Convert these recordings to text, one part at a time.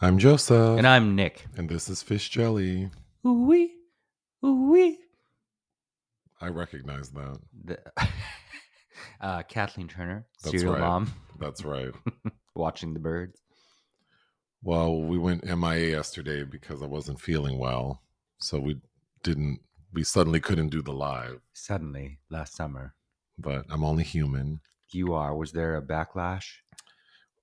I'm Joseph. And I'm Nick. And this is Fish Jelly. Ooh wee. Ooh wee. I recognize that. The, uh, Kathleen Turner, That's serial right. mom, That's right. watching the birds. well, we went MIA yesterday because I wasn't feeling well. So we didn't, we suddenly couldn't do the live, Suddenly, last summer, but I'm only human. you are. Was there a backlash?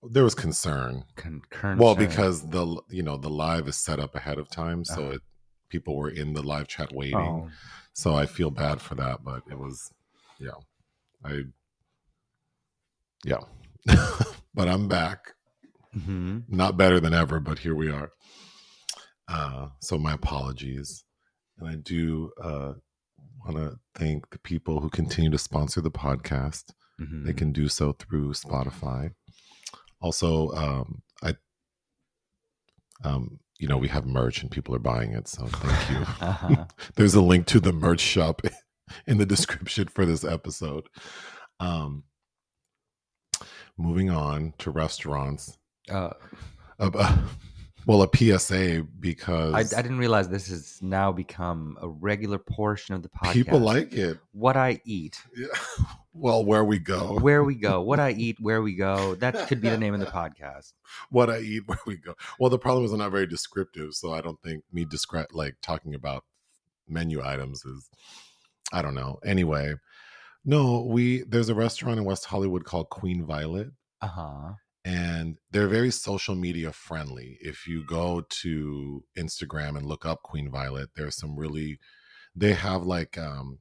There was concern. Con- concern? Well, because the, you know, the live is set up ahead of time. So Uh-huh. it, people were in the live chat waiting. Oh, So I feel bad for that, but it was, yeah, I, yeah, but I'm back. mhm. Not better than ever, but here we are. Uh, so my apologies, and I do uh, want to thank the people who continue to sponsor the podcast. Mhm. They can do so through Spotify. Also, um, I, um, you know, we have merch and people are buying it, so thank you. Uh-huh. There's a link to the merch shop in the description for this episode. Um, moving on to restaurants. Uh, Uh, uh, well, a PSA I, because I didn't realize this has now become a regular portion of the podcast. people like it. what I eat, Yeah. Well, where we go, where we go, what I eat, where we go. That could be the name of the podcast. what I eat, where we go. Well, the problem is I'm not very descriptive, so I don't think me describe like talking about menu items is. I don't know. Anyway, no, we there's a restaurant in West Hollywood called Queen Violet. Uh huh. And they're very social media friendly. If you go to Instagram and look up Queen Violet, there's some really they have like um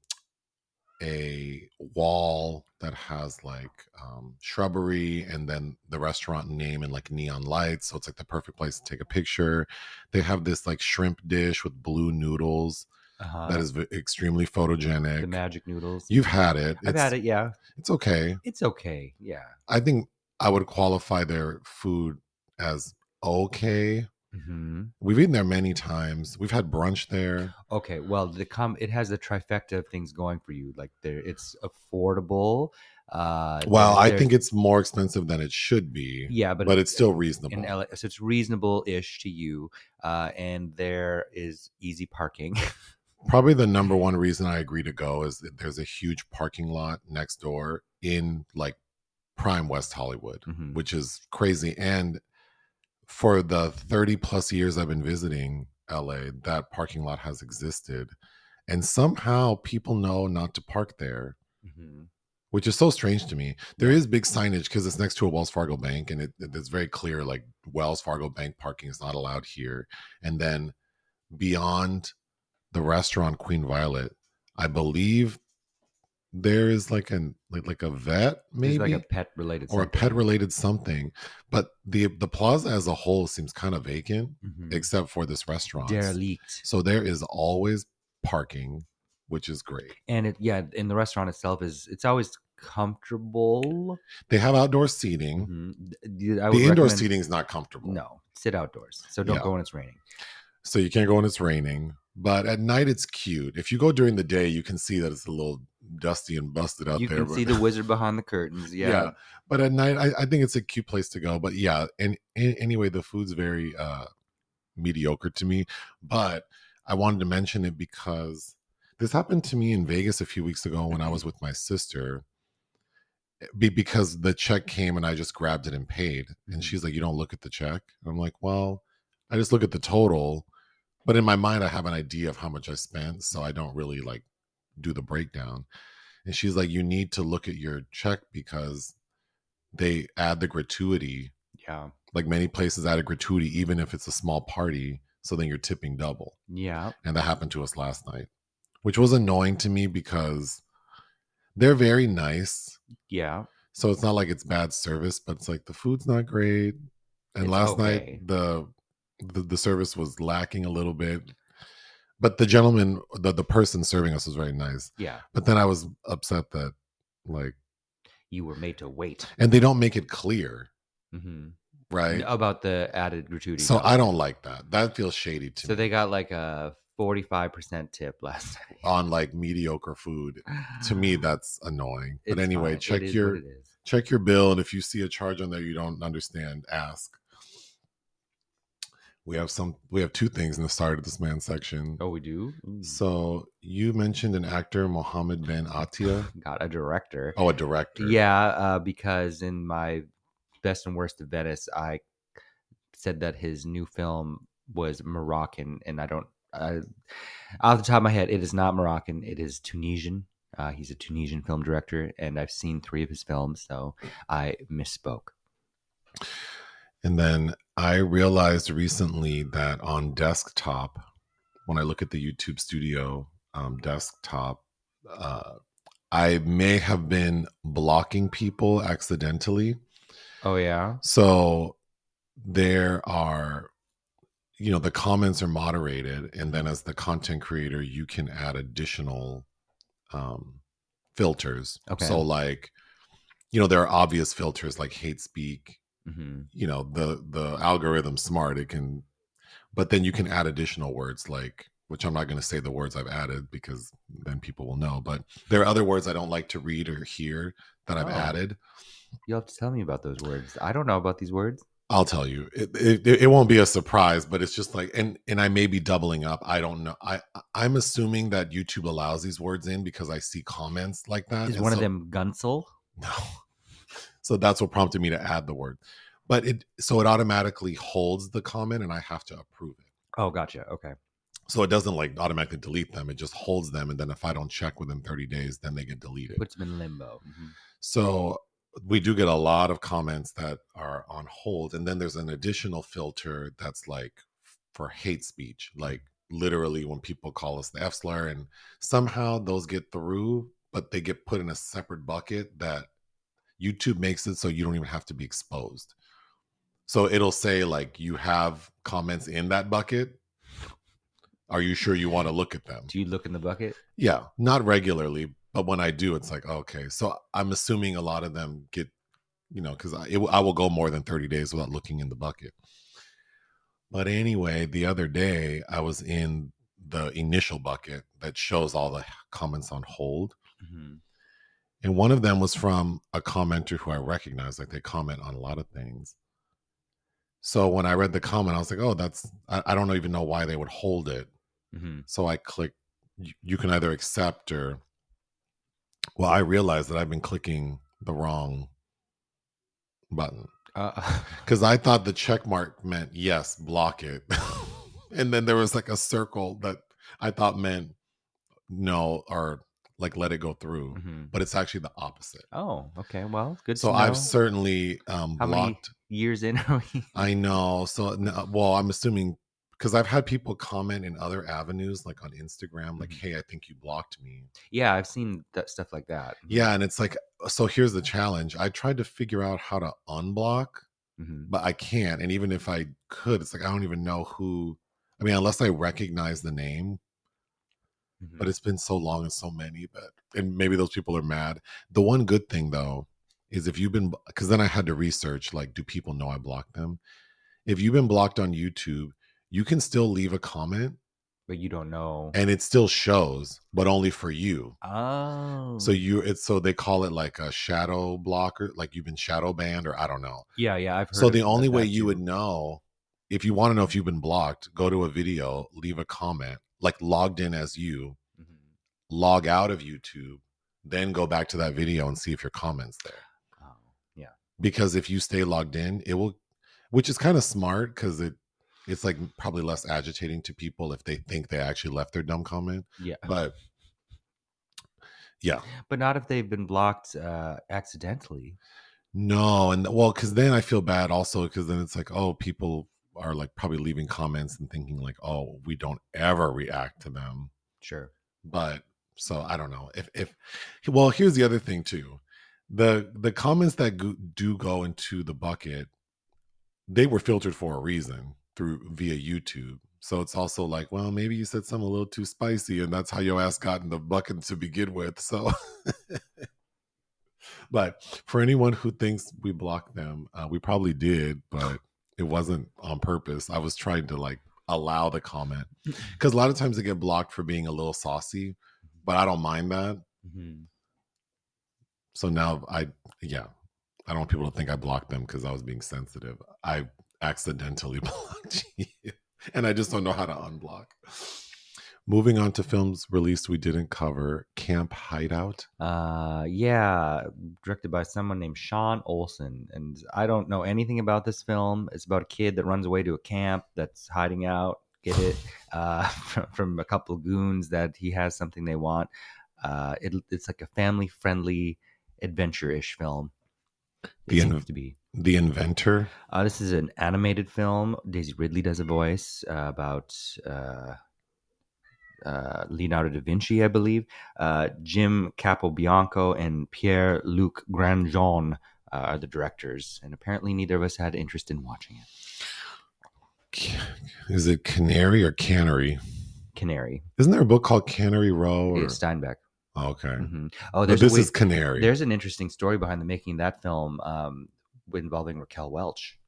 a wall that has like um shrubbery and then the restaurant name and like neon lights so it's like the perfect place to take a picture they have this like shrimp dish with blue noodles Uh-huh. that is v- extremely photogenic the magic noodles. you've had it I've had it. Yeah, it's okay it's okay. Yeah. I think I would qualify their food as okay. hmm We've eaten there many times. We've had brunch there. Okay. Well, the com it has the trifecta of things going for you. Like there, it's affordable. Uh, Well, I think it's more expensive than it should be, yeah, but but it's still reasonable. in LA, so it's reasonable-ish to you. Uh, and there is easy parking. Probably the number one reason I agree to go is that there's a huge parking lot next door in like prime West Hollywood, Mhm. which is crazy. And for the 30 plus years I've been visiting LA, that parking lot has existed. And somehow people know not to park there. Mhm. which is so strange to me. There is big signage because it's next to a Wells Fargo bank, and it, it's very clear like Wells Fargo bank parking is not allowed here. And then beyond the restaurant Queen Violet, I believe there is like an like, like a vet There's maybe like a pet-related or a pet related something, but the the plaza as a whole seems kind of vacant Mhm. except for this restaurant. derelict. So there is always parking, which is great. and it yeah in the restaurant itself is it's always comfortable They have outdoor seating. Mhm. I The indoor seating is not comfortable. no sit outdoors so don't Yeah. go when it's raining So you can't go when it's raining. But at night it's cute. If you go during the day, you can see that it's a little dusty and busted out you there. You can see the wizard behind the curtains yeah, But at night, I, I think it's a cute place to go. But yeah, and, and anyway, the food's very uh mediocre to me. But I wanted to mention it because this happened to me in Vegas a few weeks ago when I was with my sister. Be, because the check came and I just grabbed it and paid. And Mhm. she's like, You don't look at the check? And I'm like, Well, I just look at the total. But in my mind, I have an idea of how much I spent. So I don't really like do the breakdown. And she's like, You need to look at your check because they add the gratuity. yeah Like many places add a gratuity, even if it's a small party. So then you're tipping double. yeah And that happened to us last night, which was annoying to me because they're very nice. yeah So it's not like it's bad service, but it's like the food's not great. And It's last okay. night the, the the service was lacking a little bit. But the gentleman, the, the person serving us was very nice. yeah But then I was upset that like you were made to wait and they don't make it clear, hmm right? about the added gratuity So. I don't like that. That feels shady to so me. they got like a 45% tip last night on like mediocre food. To me, that's annoying. But It's anyway, fine. Check your what it is. check your bill, and if you see a charge on there you don't understand, ask. We have some. We have two things in the start of this man section. Oh, we do. Ooh. So you mentioned an actor, Mohamed Ben Attia. got a director. Oh, a director. Yeah, uh, because in my best and worst of Venice, I said that his new film was Moroccan, and I don't. Uh, off the top of my head, it is not Moroccan. It is Tunisian. Uh, he's a Tunisian film director, and I've seen three of his films, so I misspoke. And then I realized recently that on desktop, when I look at the YouTube Studio um, desktop, uh, I may have been blocking people accidentally. Oh yeah. So there are, you know, the comments are moderated, and then as the content creator, you can add additional um, filters. Okay. So like, you know, there are obvious filters like hate speak. Hmm You know, the the algorithm smart. It can, but then you can add additional words like. Which I'm not going to say the words I've added because then people will know. But there are other words I don't like to read or hear that I've Oh. added. You'll have to tell me about those words. I don't know about these words. I'll tell you. It, it it won't be a surprise, but it's just like and and I may be doubling up. I don't know. I I'm assuming that YouTube allows these words in because I see comments like that. Is and one of them Gunsel? No. So that's what prompted me to add the word. But it so it automatically holds the comment and I have to approve it. Oh, gotcha. Okay. So it doesn't like automatically delete them. It just holds them and then if I don't check within 30 days, then they get deleted. Puts them in limbo. Mhm. So we do get a lot of comments that are on hold. And then there's an additional filter that's like for hate speech, like literally when people call us the F slur, and somehow those get through, but they get put in a separate bucket that YouTube makes it so you don't even have to be exposed. So it'll say, like, you have comments in that bucket. Are you sure you want to look at them? Do you look in the bucket? Yeah, not regularly, but when I do, it's like okay. So I'm assuming a lot of them get, you know, because I it, I will go more than 30 days without looking in the bucket. But anyway, the other day I was in the initial bucket that shows all the comments on hold, Mhm. And one of them was from a commenter who I recognize. Like they comment on a lot of things. So when I read the comment, I was like, oh, that's I, I don't even know why they would hold it. Mhm. So I click, you, you can either accept or, well, I realized that I've been clicking the wrong button Uh, because I thought the check mark meant yes, block it. and then there was like a circle that I thought meant no or like let it go through, mhm. but it's actually the opposite. Oh, okay. Well, good. So I've certainly um, How many- blocked. years in are we? I know. So, no, well, I'm assuming because I've had people comment in other avenues, like on Instagram, like, Mhm. hey, I think you blocked me. yeah, I've seen that stuff like that. Yeah. And it's like, so here's the challenge. I tried to figure out how to unblock, Mhm. but I can't. And even if I could, it's like, I don't even know who. I mean, unless I recognize the name, Mhm. but it's been so long and so many but and maybe those people are mad. The one good thing though is if you've been, because then I had to research, like, do people know I blocked them? If you've been blocked on YouTube, you can still leave a comment but you don't know. and it still shows, but only for you. oh, So you, it's so they call it like a shadow blocker, like you've been shadow banned, or I don't know. yeah, yeah, I've heard. So the only way you too. would know if you want to know if you've been blocked, go to a video, leave a comment, like logged in as you, Mhm. log out of YouTube, then go back to that video and see if your comments there. Oh, yeah. Because if you stay logged in, it will, which is kind of smart because it, it's like probably less agitating to people if they think they actually left their dumb comment. Yeah, But yeah, but not if they've been blocked uh, accidentally. no, and well, because then I feel bad also because then it's like, oh, people are like probably leaving comments and thinking like, oh, we don't ever react to them. Sure. but so i don't know if if well here's the other thing too the the comments that go, do go into the bucket they were filtered for a reason through via youtube so it's also like well maybe you said something a little too spicy and that's how your ass got in the bucket to begin with so but for anyone who thinks we blocked them uh, we probably did but it wasn't on purpose i was trying to like allow the comment because a lot of times they get blocked for being a little saucy but i don't mind that Mhm. so now i yeah i don't want people to think i blocked them because i was being sensitive i accidentally blocked you and I just don't know how to unblock. Moving on to films released we didn't cover Camp Hideout. Uh, yeah, directed by someone named Sean Olson, and I don't know anything about this film. It's about a kid that runs away to a camp that's hiding out. Get it? Uh, from, from a couple of goons that he has something they want. Uh, it, it's like a family-friendly adventure-ish film. It The seems in- to be. The Inventor. Uh, this is an animated film. Daisy Ridley does a voice uh, about uh, uh, Leonardo da Vinci, I believe. Uh, Jim Capobianco and Pierre Luc Granjon uh, are the directors, and apparently neither of us had interest in watching it. Is it Canary or Cannery? Canary, Isn't there a book called Cannery Row? Or... it's Steinbeck. Oh, okay. Mhm. Oh, But this a, wait, is Canary. there's an interesting story behind the making of that film um, involving Raquel Welch.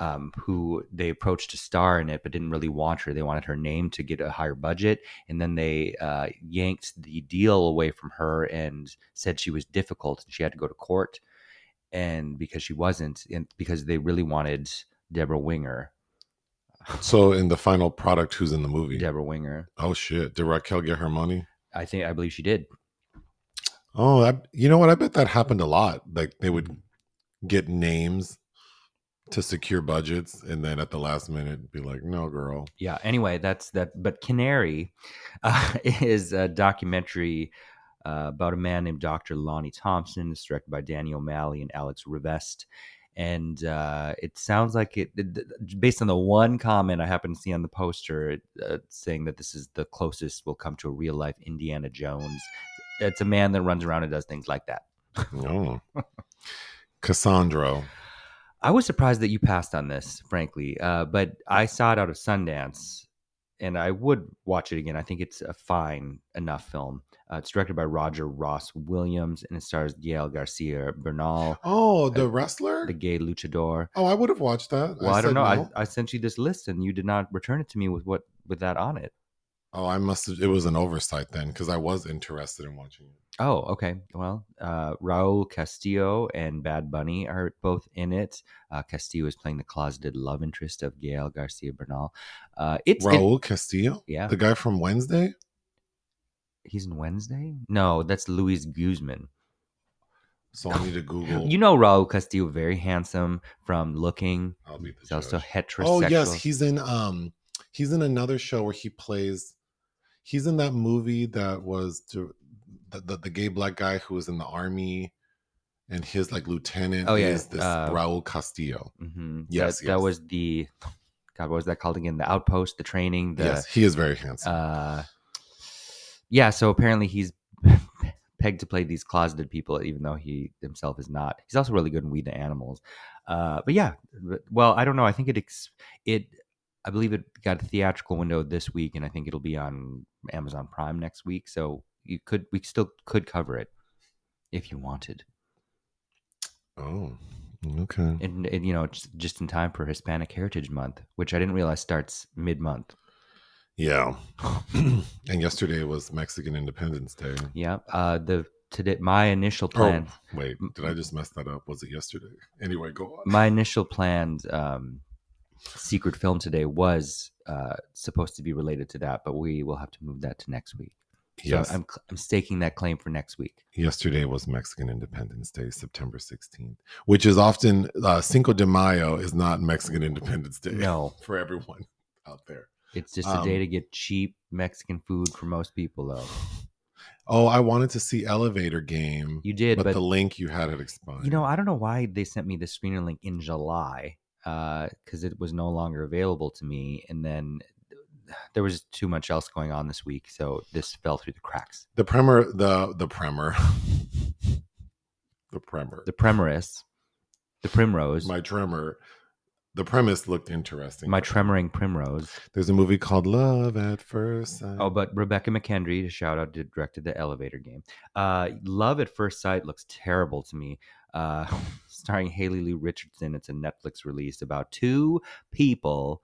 Um, who they approached to star in it, but didn't really want her. They wanted her name to get a higher budget, and then they uh, yanked the deal away from her and said she was difficult and she had to go to court. And because she wasn't, and because they really wanted Debra Winger, So in the final product, who's in the movie? Debra Winger, Oh shit! Did Raquel get her money? I think I believe she did. Oh, I, you know what? I bet that happened a lot. Like they would get names to secure budgets, and then at the last minute, be like, "No, girl." yeah anyway that's that but canary uh, is a documentary uh, about a man named dr lonnie thompson. It's directed by daniel o'malley and alex rivest and uh, it sounds like it, it- based on the one comment i happen to see on the poster uh, saying that this is the closest we'll come to a real life indiana jones. It's a man that runs around and does things like that. Oh, Cassandro. I was surprised that you passed on this, frankly. Uh, but I saw it out of Sundance, and I would watch it again. I think it's a fine enough film. Uh, it's directed by Roger Ross Williams, and it stars Gael Garcia Bernal, Oh, the wrestler. the gay luchador. oh, I would have watched that. Well, I, don't know. no. I, I sent you this list, and you did not return it to me with what with that on it. Oh, I must have. It was an oversight then, because I was interested in watching it. Oh, okay. Well, uh, Raul Castillo and Bad Bunny are both in it. Uh, Castillo is playing the closeted love interest of Gael Garcia Bernal. Uh, it's it- Raul Castillo, yeah. the guy from Wednesday. He's in Wednesday? No, that's Luis Guzman. So I need to Google. You know Raul Castillo, very handsome from looking. I'll be the He's also heterosexual. Oh yes, he's in um he's in another show where he plays he's in that movie that was to, the, the the gay black guy who was in the army and his like lieutenant Oh, yeah, is this uh, Raul Castillo. hmm Yes, that, yes. that was the God. What was that called again? The outpost, the training. The yes, he is very handsome. uh, yeah. So apparently he's pegged to play these closeted people, even though he himself is not. He's also really good in We the Animals. Uh, but yeah, well, I don't know. I think it ex- it. I believe it got a theatrical window this week, and I think it'll be on Amazon Prime next week. So you could we still could cover it if you wanted, oh, okay. and, and you know just, just in time for Hispanic Heritage Month, which I didn't realize starts mid month. Yeah. and yesterday was Mexican Independence Day. Yeah. Uh, the today my initial Oh, plan. wait, did I just mess that up? Was it yesterday? Anyway, go on. my initial planned um, secret film today was uh, supposed to be related to that, but we will have to move that to next week. So yes. I'm I'm staking that claim for next week. Yesterday was Mexican Independence Day, September 16th, which is often uh, Cinco de Mayo is not Mexican Independence Day No, for everyone out there. it's just a day Um, to get cheap Mexican food for most people, though. Oh, I wanted to see Elevator Game, You did, but, but, the link you had it expired. you know, I don't know why they sent me the screener link in July because it was no longer available to me, and then there was too much else going on this week, so this fell through the cracks. the Premier, the the Premier, the Premier, The Primaris, the Primrose, my tremor. The premise looked interesting. my tremoring Primrose. There's a movie called Love at First Sight. Oh, but Rebekah McKendry, to shout out, did, directed the Elevator Game. Uh, Love at First Sight looks terrible to me. Uh, starring Haley Lu Richardson, it's a Netflix release about two people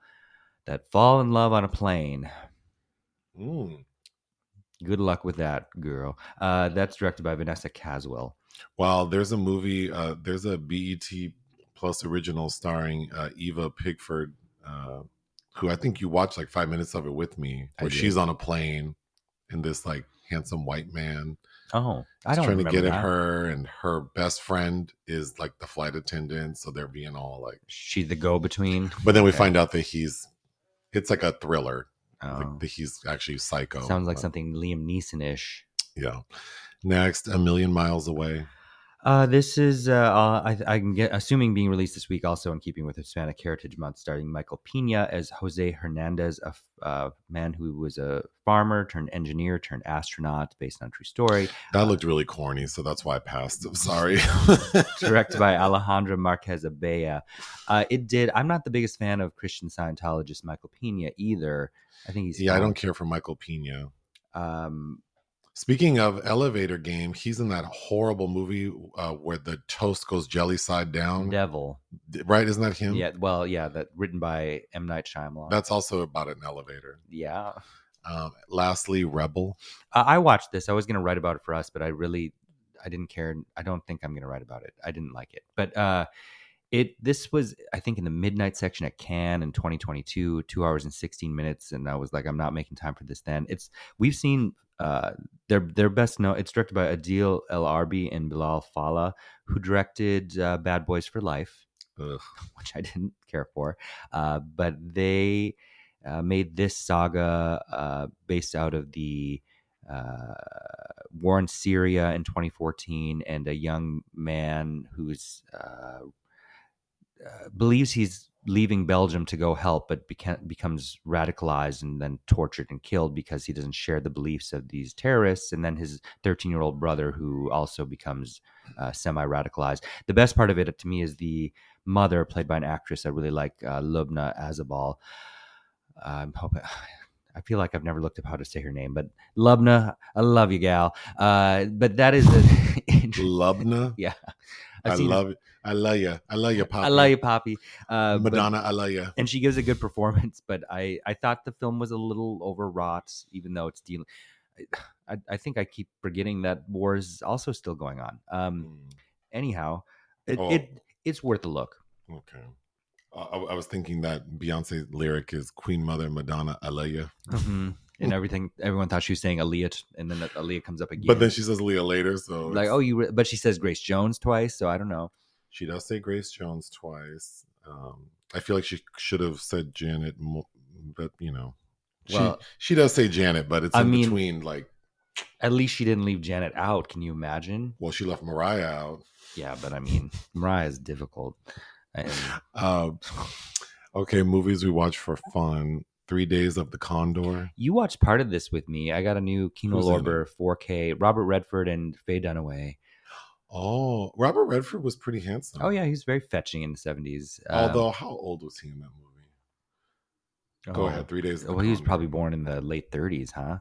that fall in love on a plane. Mm. Good luck with that, girl. Uh, that's directed by Vanessa Caswill. Well, there's a movie. Uh, there's a BET Plus original starring uh, Eva Pigford, uh, who I think you watched like five minutes of it with me, where she's on a plane and this like handsome white man Oh, I don't trying to get that. at her, and her best friend is like the flight attendant, so they're being all like. She's the go between. But then we find out that he's, it's like a thriller. Oh. Like that he's actually psycho. Sounds like Uh, something Liam Neeson ish. Yeah. Next, a million miles away. Uh, this is uh, uh, I, get assuming being released this week, also in keeping with Hispanic Heritage Month, starring Michael Pena as Jose Hernandez, a f- uh, man who was a farmer turned engineer turned astronaut, based on a true story. That looked really corny, so that's why I passed. I'm sorry. directed by Alejandra Marquez Abella. Uh, it did. I'm not the biggest fan of Christian Scientologist Michael Pena either. I think he's yeah, I don't care for Michael Pena. Um, Speaking of elevator game, he's in that horrible movie uh, where the toast goes jelly side down. Devil. Right? Isn't that him? Yeah. Well, yeah. That written by M Night Shyamalan. That's also about an elevator. yeah. Um, lastly, Rebel. Uh, I watched this. I was going to write about it for us, but I really, I didn't care. I don't think I'm going to write about it. I didn't like it. But uh, it this was, I think, in the midnight section at Cannes in 2022, two hours and 16 minutes, and I was like, I'm not making time for this. Then it's we've seen uh, their their best known. It's directed by Adil El Arbi and Bilall Fallah who directed uh, Bad Boys for Life Ugh. which I didn't care for. Uh, but they uh, made this saga uh, based out of the uh, war in Syria in 2014, and a young man who's uh, uh, believes he's leaving Belgium to go help, but beca- becomes radicalized and then tortured and killed because he doesn't share the beliefs of these terrorists. And then his 13 year old brother, who also becomes uh, semi radicalized. The best part of it to me is the mother, played by an actress I really like, uh, Lubna Azabal. I'm hoping. I feel like I've never looked up how to say her name, but Lubna, I love you, gal. Uh, but that is the Lubna. yeah. I I've seen- love it. I love you. I love you, Papa. I love you, Poppy. Uh, but- Madonna, I love you. and she gives a good performance. But I, I thought the film was a little overwrought, even though it's dealing. I, I think I keep forgetting that war is also still going on. Um, anyhow, it, Oh. it it's worth a look. Okay. I, I was thinking that Beyonce's lyric is Queen Mother Madonna, I love you. Mhm. And everything, everyone thought she was saying Aaliyah, and then Aaliyah comes up again. But then she says Leah later, so like, oh, you, re-, but she says Grace Jones twice, so I don't know. she does say Grace Jones twice. Um, I feel like she should have said Janet, but you know, she Well- she does say Janet, but it's I in mean- between. Like, At least she didn't leave Janet out. Can you imagine? well, she left Mariah out. Yeah, but I mean, Mariah is difficult. And Um, okay, movies we watch for fun. Three Days of the Condor. you watched part of this with me. I got a new Kino Who's? Lorber 4K. Robert Redford and Faye Dunaway. Oh, Robert Redford was pretty handsome. Oh yeah, he was very fetching in the seventies. Although, how old was he in that movie? Go ahead. Three Days. Of the Oh. Well, he was probably born in the late thirties, huh?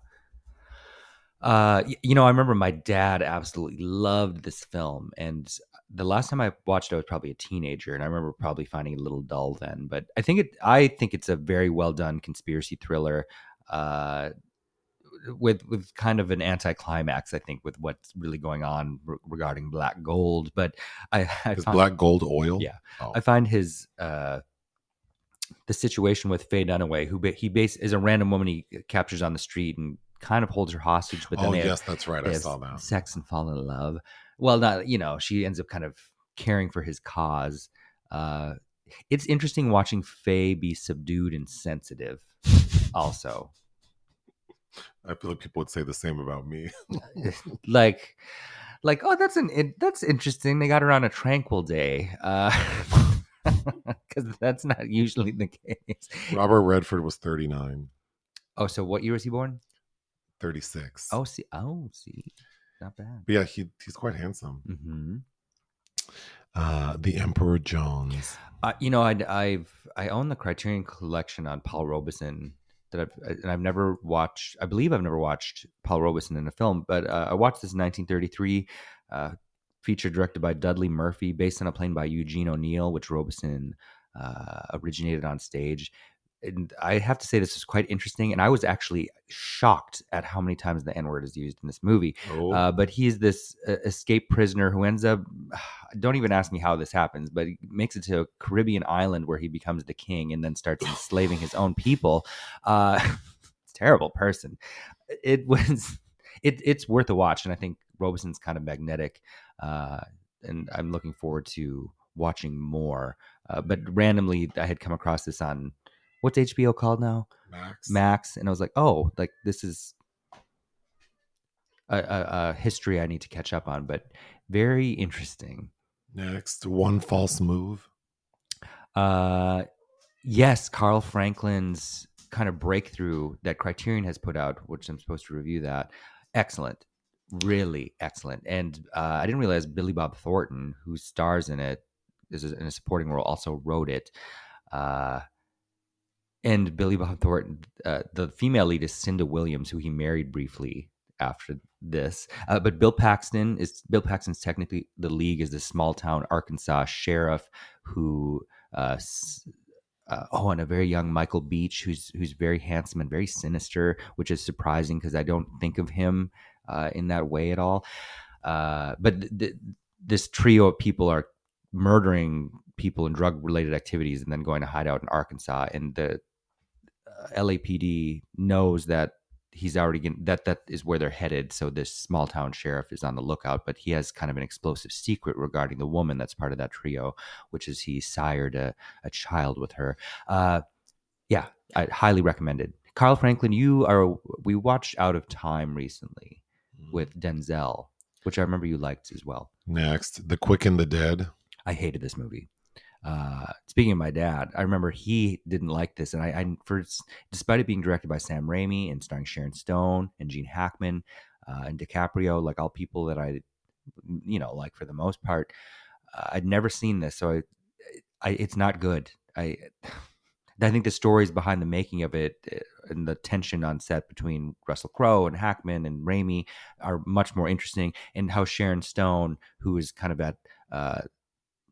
Uh, you know, I remember my dad absolutely loved this film, and the last time I watched it, I was probably a teenager, and I remember probably finding it a little dull then. But I think it, I think it's a very well done conspiracy thriller. Uh, with with kind of an anticlimax, I think, with what's really going on re- regarding black gold. But I, I found- Black Gold oil? Yeah. Oh. I find his uh the situation with Faye Dunaway, who he base is a random woman he captures on the street and kind of holds her hostage, but then oh they, have, yes, that's right. I saw that. sex and fall in love. Well, not you know, she ends up kind of caring for his cause. Uh, it's interesting watching Faye be subdued and sensitive. Also, I feel like people would say the same about me. like, like oh, that's an it, that's interesting. They got her on a tranquil day. Uh, because that's not usually the case. Robert Redford was 39, Oh, so what year was he born? 36. Oh, see, oh, see, not bad. But yeah, he he's quite handsome. hmm Uh, the Emperor Jones. Uh, you know, I, I've I own the Criterion Collection on Paul Robeson that I've and I've never watched. I believe I've never watched Paul Robeson in a film, but uh, I watched this in 1933 uh, feature directed by Dudley Murphy, based on a play by Eugene O'Neill, which Robeson uh, originated on stage. And I have to say this is quite interesting. And I was actually shocked at how many times the N word is used in this movie. Oh, Uh, but he is this uh, escaped prisoner who ends up. Don't even ask me how this happens, but he makes it to a Caribbean island where he becomes the king and then starts enslaving his own people. Uh, terrible person. It was. It, it's worth a watch, and I think Robeson's kind of magnetic, uh, and I'm looking forward to watching more. Uh, but randomly, I had come across this on what's HBO called now? Max. Max, and I was like, oh, like this is a, a, a history I need to catch up on, but very interesting. Next, one false move. Uh, yes, Carl Franklin's kind of breakthrough that Criterion has put out, which I'm supposed to review that. Excellent, really excellent. And uh, I didn't realize Billy Bob Thornton, who stars in it, is in a supporting role, also wrote it. Uh, and Billy Bob Thornton, uh, the female lead is Cynda Williams, who he married briefly after this. Uh, but Bill Paxton is Bill Paxton's technically the league is this small town Arkansas sheriff who uh, uh, oh, and a very young Michael Beach, who's who's very handsome and very sinister, which is surprising because I don't think of him uh, in that way at all. Uh, but th- th- this trio of people are murdering people in drug related activities and then going to hide out in Arkansas, and the LAPD knows that he's already getting, that that is where they're headed. So this small town sheriff is on the lookout, but he has kind of an explosive secret regarding the woman that's part of that trio, which is he sired a, a child with her. Uh, yeah, I highly recommended. Carl Franklin, you are. We watched Out of Time recently with Denzel, which I remember you liked as well. Next, The Quick and the Dead. I hated this movie. Uh, speaking of my dad, I remember he didn't like this, and I, I first, despite it being directed by Sam Raimi and starring Sharon Stone and Gene Hackman uh, and DiCaprio, like all people that I, you know, like for the most part, uh, I'd never seen this, so I, I, it's not good. I, I think the stories behind the making of it uh, and the tension on set between Russell Crowe and Hackman and Raimi are much more interesting, and how Sharon Stone, who is kind of at uh,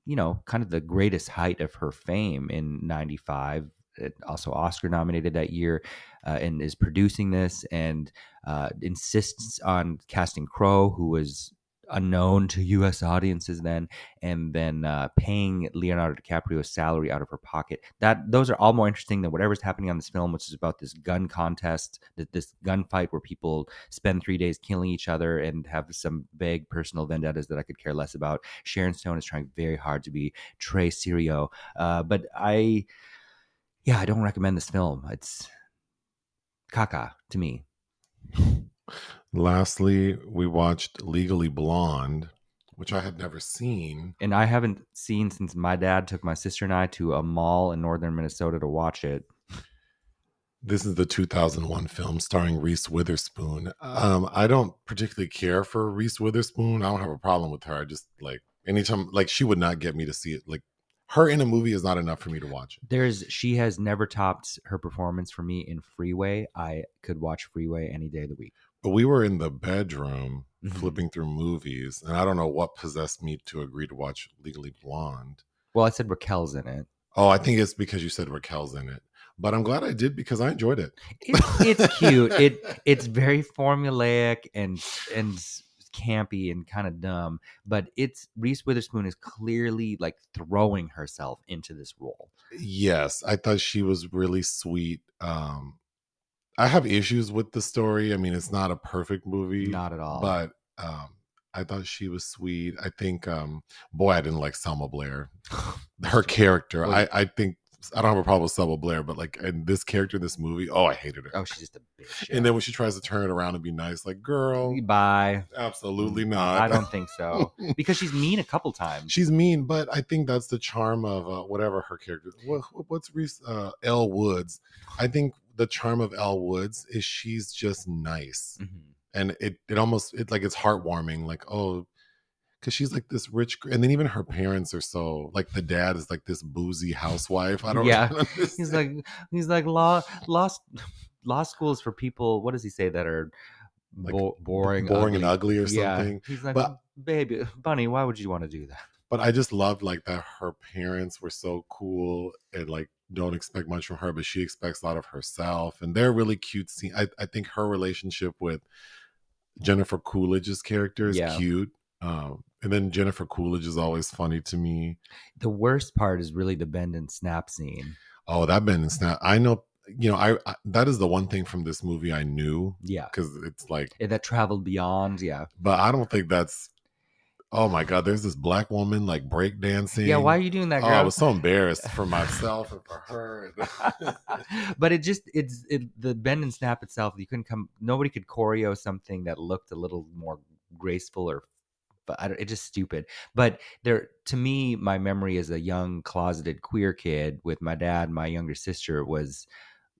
you know, kind of the greatest height of her fame in 95. It also Oscar nominated that year uh, and is producing this and uh, insists on casting Crowe, who was unknown to U.S. audiences then, and then uh, paying Leonardo DiCaprio's salary out of her pocket. That those are all more interesting than whatever's happening on this film, which is about this gun contest, this gunfight where people spend three days killing each other and have some vague personal vendettas that I could care less about. Sharon Stone is trying very hard to be Trey Sirio, uh, but I, yeah, I don't recommend this film. It's caca to me. Lastly, we watched Legally Blonde, which I had never seen. and I haven't seen since my dad took my sister and I to a mall in northern Minnesota to watch it. This is the 2001 film starring Reese Witherspoon. Um, I don't particularly care for Reese Witherspoon. I don't have a problem with her. I just like anytime, like she would not get me to see it. Like her in a movie is not enough for me to watch it. There's she has never topped her performance for me in Freeway. I could watch Freeway any day of the week. But we were in the bedroom Mhm. flipping through movies, and I don't know what possessed me to agree to watch Legally Blonde. Well, I said Raquel's in it. Oh, I think it's because you said Raquel's in it. But I'm glad I did because I enjoyed it. It's, it's cute. It it's very formulaic and and campy and kind of dumb, but it's Reese Witherspoon is clearly like throwing herself into this role. Yes, I thought she was really sweet. Um, I have issues with the story. I mean, it's not a perfect movie, Not at all. but um, I thought she was sweet. I think, um, boy, I didn't like Selma Blair. Her character, I, I think I don't have a problem with Selma Blair, but like in this character in this movie, oh, I hated her. oh, she's just a bitch. And then when she tries to turn it around and be nice, like, girl, bye. absolutely not. I don't think so because she's mean a couple times. She's mean, but I think that's the charm of uh, whatever her character. What, what's Reese uh, Elle Woods? I think the charm of Elle Woods is she's just nice, Mhm. and it it almost it like it's heartwarming. Like oh, because she's like this rich, and then even her parents are so like the dad is like this boozy housewife. I don't. Know. Yeah. He's like he's like law law law schools for people. What does he say that are Like, bo- boring, boring and ugly or something Yeah. He's like, But- baby, bunny, why would you want to do that? But I just loved like that her parents were so cool and like don't expect much from her, but she expects a lot of herself. And they're really cute scene. I, I think her relationship with Jennifer Coolidge's character is Yeah. cute. Um, and then Jennifer Coolidge is always funny to me. The worst part is really the bend and snap scene. Oh, that bend and snap. I know, you know, I, I that is the one thing from this movie I knew Yeah. because it's like, That traveled beyond. Yeah. but I don't think that's. Oh my God! There's this black woman like breakdancing. Yeah. Why are you doing that, Oh, girl? I was so embarrassed for myself and for her. but it just it's it the bend and snap itself you couldn't come nobody could choreo something that looked a little more graceful or but I don't, it's just stupid but there to me my memory as a young closeted queer kid with my dad my younger sister was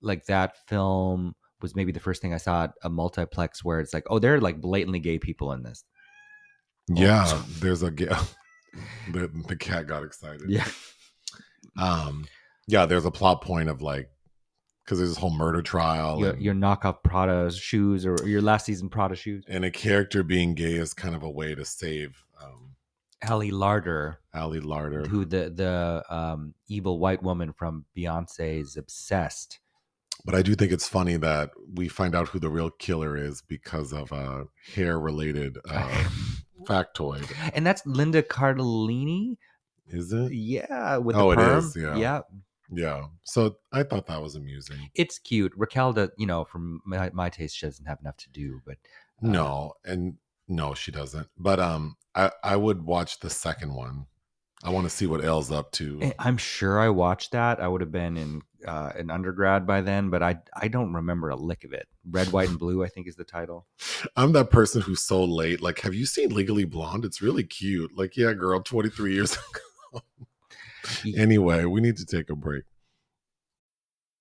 like that film was maybe the first thing i saw at a multiplex where it's like oh there are like blatantly gay people in this yeah, Oh. there's a the the cat got excited. yeah Um, yeah, there's a plot point of like because there's this whole murder trial your, and, your knockoff prada shoes or your last season prada shoes and a character being gay is kind of a way to save um ali larter Ali Larter. who the the um, evil white woman from Beyonce's Obsessed. But I do think it's funny that we find out who the real killer is because of a hair related uh, factoid. and that's Linda Cardellini. Is it? Yeah, with Oh, the it is, yeah. yeah, Yeah. So I thought that was amusing. it's cute. Raquel, does, you know, from my, my taste, she doesn't have enough to do, but uh, No, and no, she doesn't. But um, I I would watch the second one. I want to see what Elle's up to. eh, I'm sure I watched that. I would have been in uh, an undergrad by then, but I I don't remember a lick of it. Red, white, and blue, I think, is the title. I'm that person who's so late. Like, have you seen Legally Blonde? It's really cute. Like, yeah, girl, 23 years ago. Anyway, we need to take a break.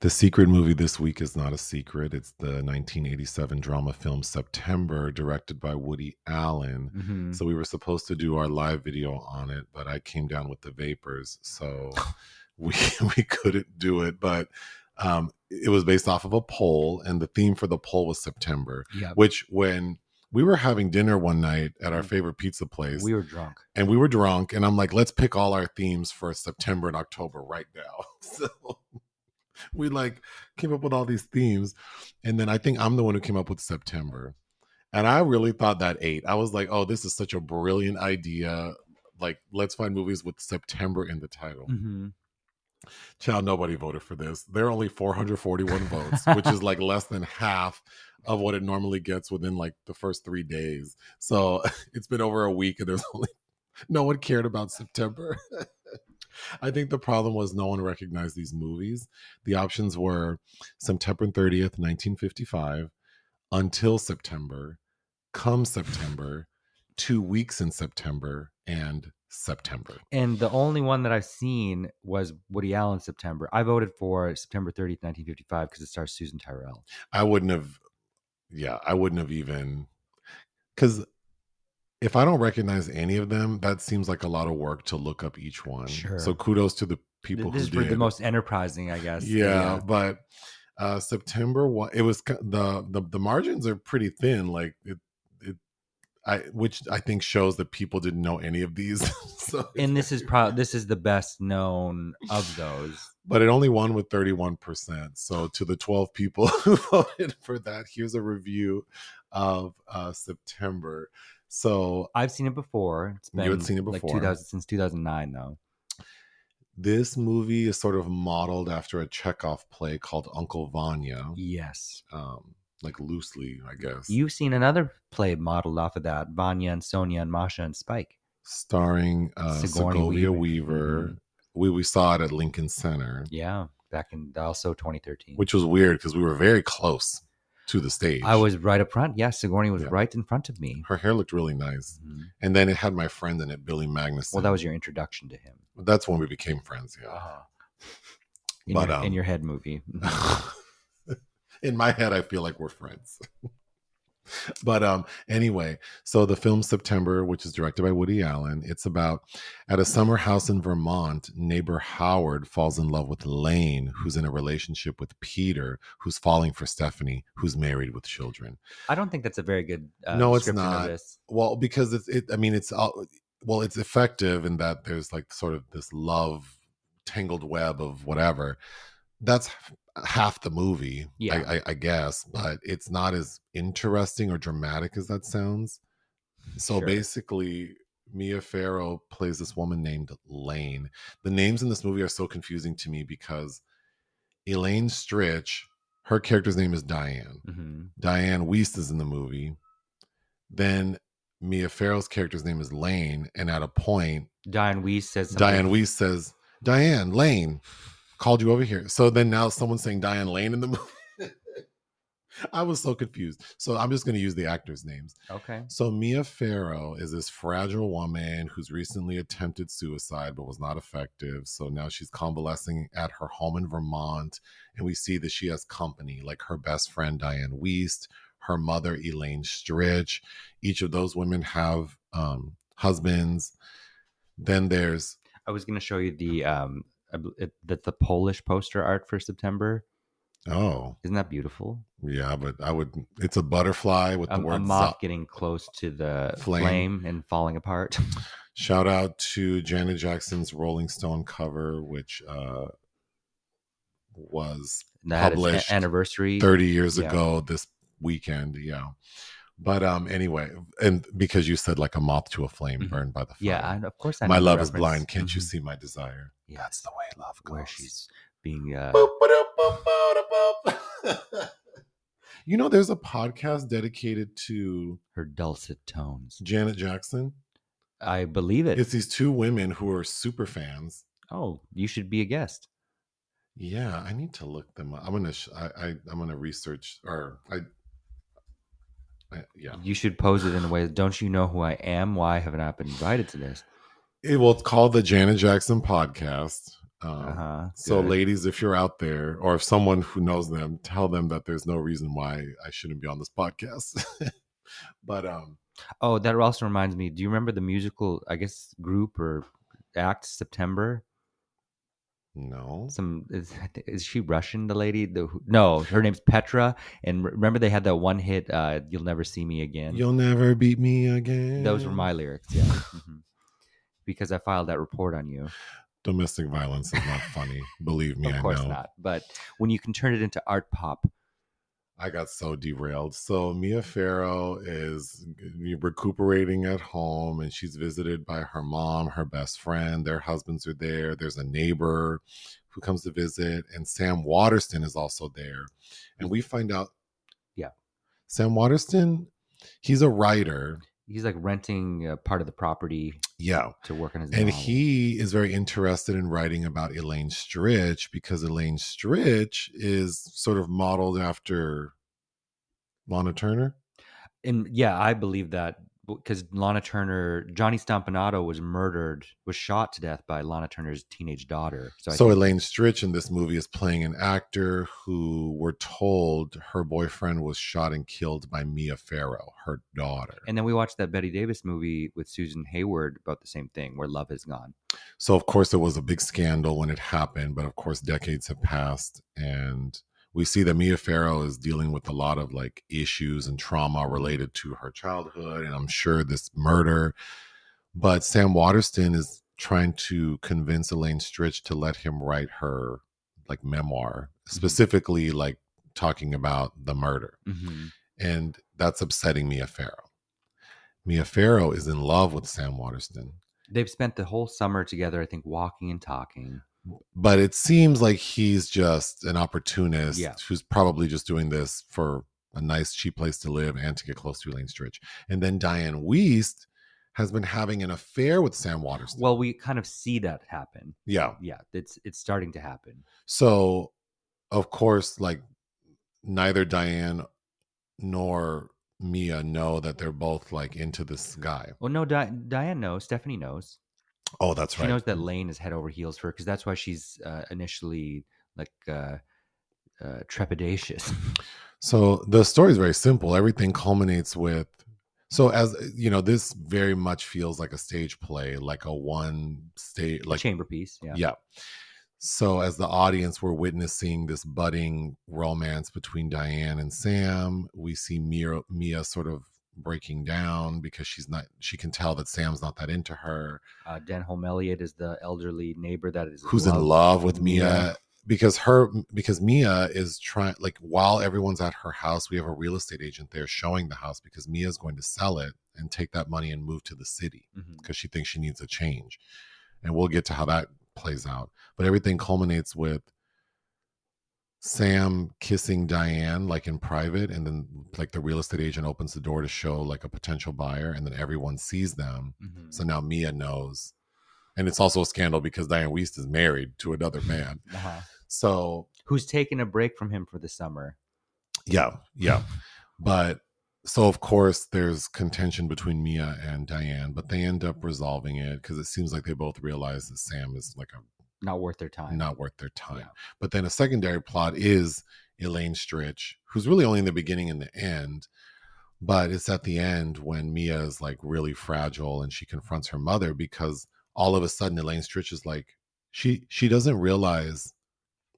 The secret movie this week is not a secret. It's the 1987 drama film September, directed by Woody Allen. Mhm. So we were supposed to do our live video on it, but I came down with the vapors, so we we couldn't do it. But um, it was based off of a poll, and the theme for the poll was September. Yeah, Which, when we were having dinner one night at our favorite pizza place, Mm. we were drunk. and we were drunk, and I'm like, let's pick all our themes for September and October right now. So we like came up with all these themes, and then I think I'm the one who came up with September, and I really thought that eight. I was like, oh, this is such a brilliant idea. Like, let's find movies with September in the title. hmm Child, nobody voted for this. There are only 441 votes, which is like less than half of what it normally gets within like the first three days. So it's been over a week and there's only no one cared about September. I think the problem was no one recognized these movies. The options were September 30th, 1955, Until September, Come September, Two Weeks in September, and September. And the only one that I've seen was Woody Allen September. I voted for September 30th, 1955 because it stars Susan Tyrrell. I wouldn't have, yeah, I wouldn't have even, because if I don't recognize any of them, that seems like a lot of work to look up each one. Sure. So kudos to the people who did. this who did. the most enterprising, I guess. yeah, but uh September one, it was the the the margins are pretty thin. Like it, it, I which I think shows that people didn't know any of these. so And this is probably this is the best known of those. but it only won with 31%. So to the 12 people who voted for that, here's a review of uh September. So I've seen it before. It's been You had seen it like before. 2000 since 2009 though. this movie is sort of modeled after a Chekhov play called Uncle Vanya, Yes. um, like loosely, I guess. You've seen another play modeled off of that, Vanya and Sonia and Masha and Spike. starring uh, Sigourney Segovia Weaver. Weaver. Mhm. We we saw it at Lincoln Center, Yeah, back in also 2013. which was weird because we were very close to the stage. I was right up front. Yeah, Sigourney was Yeah. right in front of me. Her hair looked really nice, Mhm. and then it had my friend in it, Billy Magnussen. Well, that was your introduction to him. That's when we became friends. Yeah. Uh-huh. in, But, your, um, in your head movie. in my head i feel like we're friends but um anyway so the film september which is directed by woody allen it's about at a summer house in vermont neighbor howard falls in love with lane who's in a relationship with peter who's falling for stephanie who's married with children I don't think that's a very good uh, No, it's not. This. well because it's it i mean it's all well it's effective in that there's like sort of this love tangled web of whatever that's half the movie Yeah. I, I, I guess but it's not as interesting or dramatic as that sounds so Sure. basically mia farrow plays this woman named lane the names in this movie are so confusing to me because elaine stritch her character's name is diane hmm Dianne Wiest is in the movie. Then Mia Farrow's character's name is Lane, and at a point, Dianne Wiest says something. Dianne Wiest says, "Diane Lane called you over here." So then now someone's saying Diane Lane in the movie. I was so confused. So I'm just going to use the actors' names. Okay. So Mia Farrow is this fragile woman who's recently attempted suicide but was not effective. So now she's convalescing at her home in Vermont, and we see that she has company, like her best friend Dianne Wiest, her mother Elaine Stritch. Each of those women have um, husbands. Then there's I was going to show you the um it- the, the Polish poster art for September. oh Isn't that beautiful? yeah, but I would. It's a butterfly with A, the a word. moth zo- getting close to the Flame. flame. and falling apart. Shout out to Janet Jackson's Rolling Stone cover, which uh, was that a- Published anniversary. 30 years Yeah. ago this weekend. Yeah. But um anyway, and because you said like a moth to a flame Mhm. burned by the fire. Yeah, and of course I my love is blind. Can't you Mhm. see my desire? Yeah, That's the way love goes. where she's being uh, Boop, ba-doop, boop, ba-da-boop. you know, there's a podcast dedicated to her dulcet tones. Janet Jackson. I believe it. It's these two women who are super fans. oh, you should be a guest. Yeah, I need to look them up. I'm gonna, sh- I, I, I'm gonna research, or I, I yeah. You should pose it in a way. Don't you know who I am? Why have I not been invited to this? It, well, it's called the Janet Jackson Podcast. Um, Uh huh. So, ladies, if you're out there, or if someone who knows them, tell them that there's no reason why I shouldn't be on this podcast. but um, Oh, that also reminds me. Do you remember the musical? I guess group or act September. No, Some is, is she Russian? The lady? The no, her name's Petra. And remember they had that one hit. Uh, You'll never see me again. you'll never beat me again. Those were my lyrics. Yeah. Mhm. Because I filed that report on you. domestic violence is not funny. Believe me, of course not. But when you can turn it into art pop, I got so derailed. So Mia mm. Farrow is recuperating at home and she's visited by her mom, her best friend, their husbands are there. There's a neighbor who comes to visit, and Sam Waterston is also there. And we find out Yeah. Sam Waterston, he's a writer. He's like renting uh, part of the property Yeah. to work on his. And novel. he is very interested in writing about Elaine Stritch because Elaine Stritch is sort of modeled after Lana Turner. and yeah, I believe that because Lana Turner, Johnny Stompanato was murdered, was shot to death by Lana Turner's teenage daughter. So, So, I think, Elaine Stritch in this movie is playing an actor who we're told her boyfriend was shot and killed by Mia Farrow, her daughter. and then we watched that Bette Davis movie with Susan Hayward about the same thing, where love is gone. So of course it was a big scandal when it happened, but of course decades have passed and we see that Mia Farrow is dealing with a lot of like issues and trauma related to her childhood and I'm sure this murder. But Sam Waterston is trying to convince Elaine Stritch to let him write her like memoir, specifically like talking about the murder. hmm And that's upsetting Mia Farrow. Mia Farrow is in love with Sam Waterston. They've spent the whole summer together, I think, walking and talking. But it seems like he's just an opportunist Yeah. who's probably just doing this for a nice cheap place to live and to get close to Elaine Stritch. And then Dianne Wiest has been having an affair with Sam Waterston. Well, we kind of see that happen. yeah. Yeah, it's it's starting to happen. So of course, like neither Diane nor Mia know that they're both like into this guy. Well, no, Di- Diane knows. Stephanie knows. Oh, that's She right. She knows that Lane is head over heels for her because that's why she's uh, initially like uh, uh, trepidatious. So the story is very simple. Everything culminates with so as you know, this very much feels like a stage play, like a one stage like like chamber piece. Yeah. yeah. So as the audience we're witnessing this budding romance between Diane and Sam, we see Mia Mia sort of breaking down because she's not she can tell that Sam's not that into her. Uh, Denholm Elliott is the elderly neighbor that is who's in love with Mia because her because Mia is trying like while everyone's at her house, we have a real estate agent there showing the house because Mia is going to sell it and take that money and move to the city because she thinks she needs a change. And we'll get to how that plays out. But everything culminates with Sam kissing Diane like in private and then like the real estate agent opens the door to show like a potential buyer and then everyone sees them. Mhm. So now Mia knows. And it's also a scandal because Dianne Wiest is married to another man. Uh-huh. So Who's taking a break from him for the summer? yeah, yeah. But so of course there's contention between Mia and Diane, but they end up resolving it because it seems like they both realize that Sam is like a Not worth their time. not worth their time. Yeah. But then a secondary plot is Elaine Stritch, who's really only in the beginning and the end. But it's at the end when Mia is like really fragile and she confronts her mother because all of a sudden Elaine Stritch is like she she doesn't realize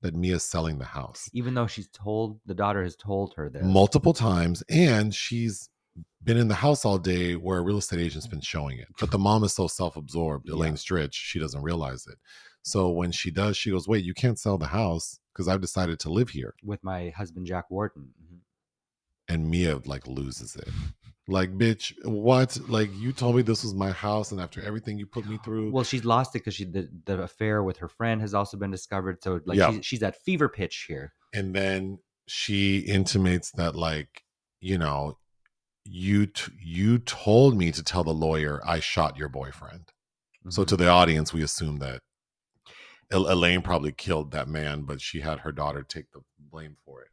that Mia's selling the house Even though she's told the daughter has told her this. multiple times and she's been in the house all day where a real estate agent's been showing it. But the mom is so self-absorbed, Yeah. Elaine Stritch, she doesn't realize it. So when she does, she goes, "Wait, you can't sell the house because I've decided to live here." with my husband Jack Warden. Mhm. And Mia like loses it. Like, bitch, what? Like you told me this was my house and after everything you put me through. Well, she's lost it because she the, the affair with her friend has also been discovered. So like Yeah. she's, she's at fever pitch here. and then she intimates that like, you know, you t- you told me to tell the lawyer I shot your boyfriend. So Mhm. to the audience, we assume that Elaine probably killed that man, but she had her daughter take the blame for it.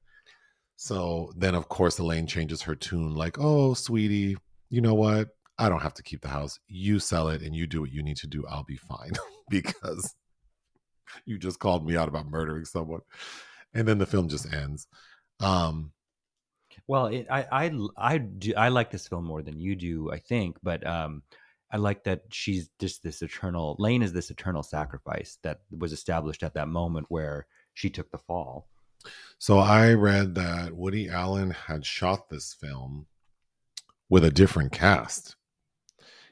So then, of course, Elaine changes her tune, like, "Oh, sweetie, you know what? I don't have to keep the house. You sell it, and you do what you need to do. I'll be fine because you just called me out about murdering someone." And then the film just ends. Um, Well, it, I I I do I like this film more than you do, I think, but um, I like that she's just this eternal. Lane is this eternal sacrifice that was established at that moment where she took the fall. so I read that Woody Allen had shot this film with a different cast.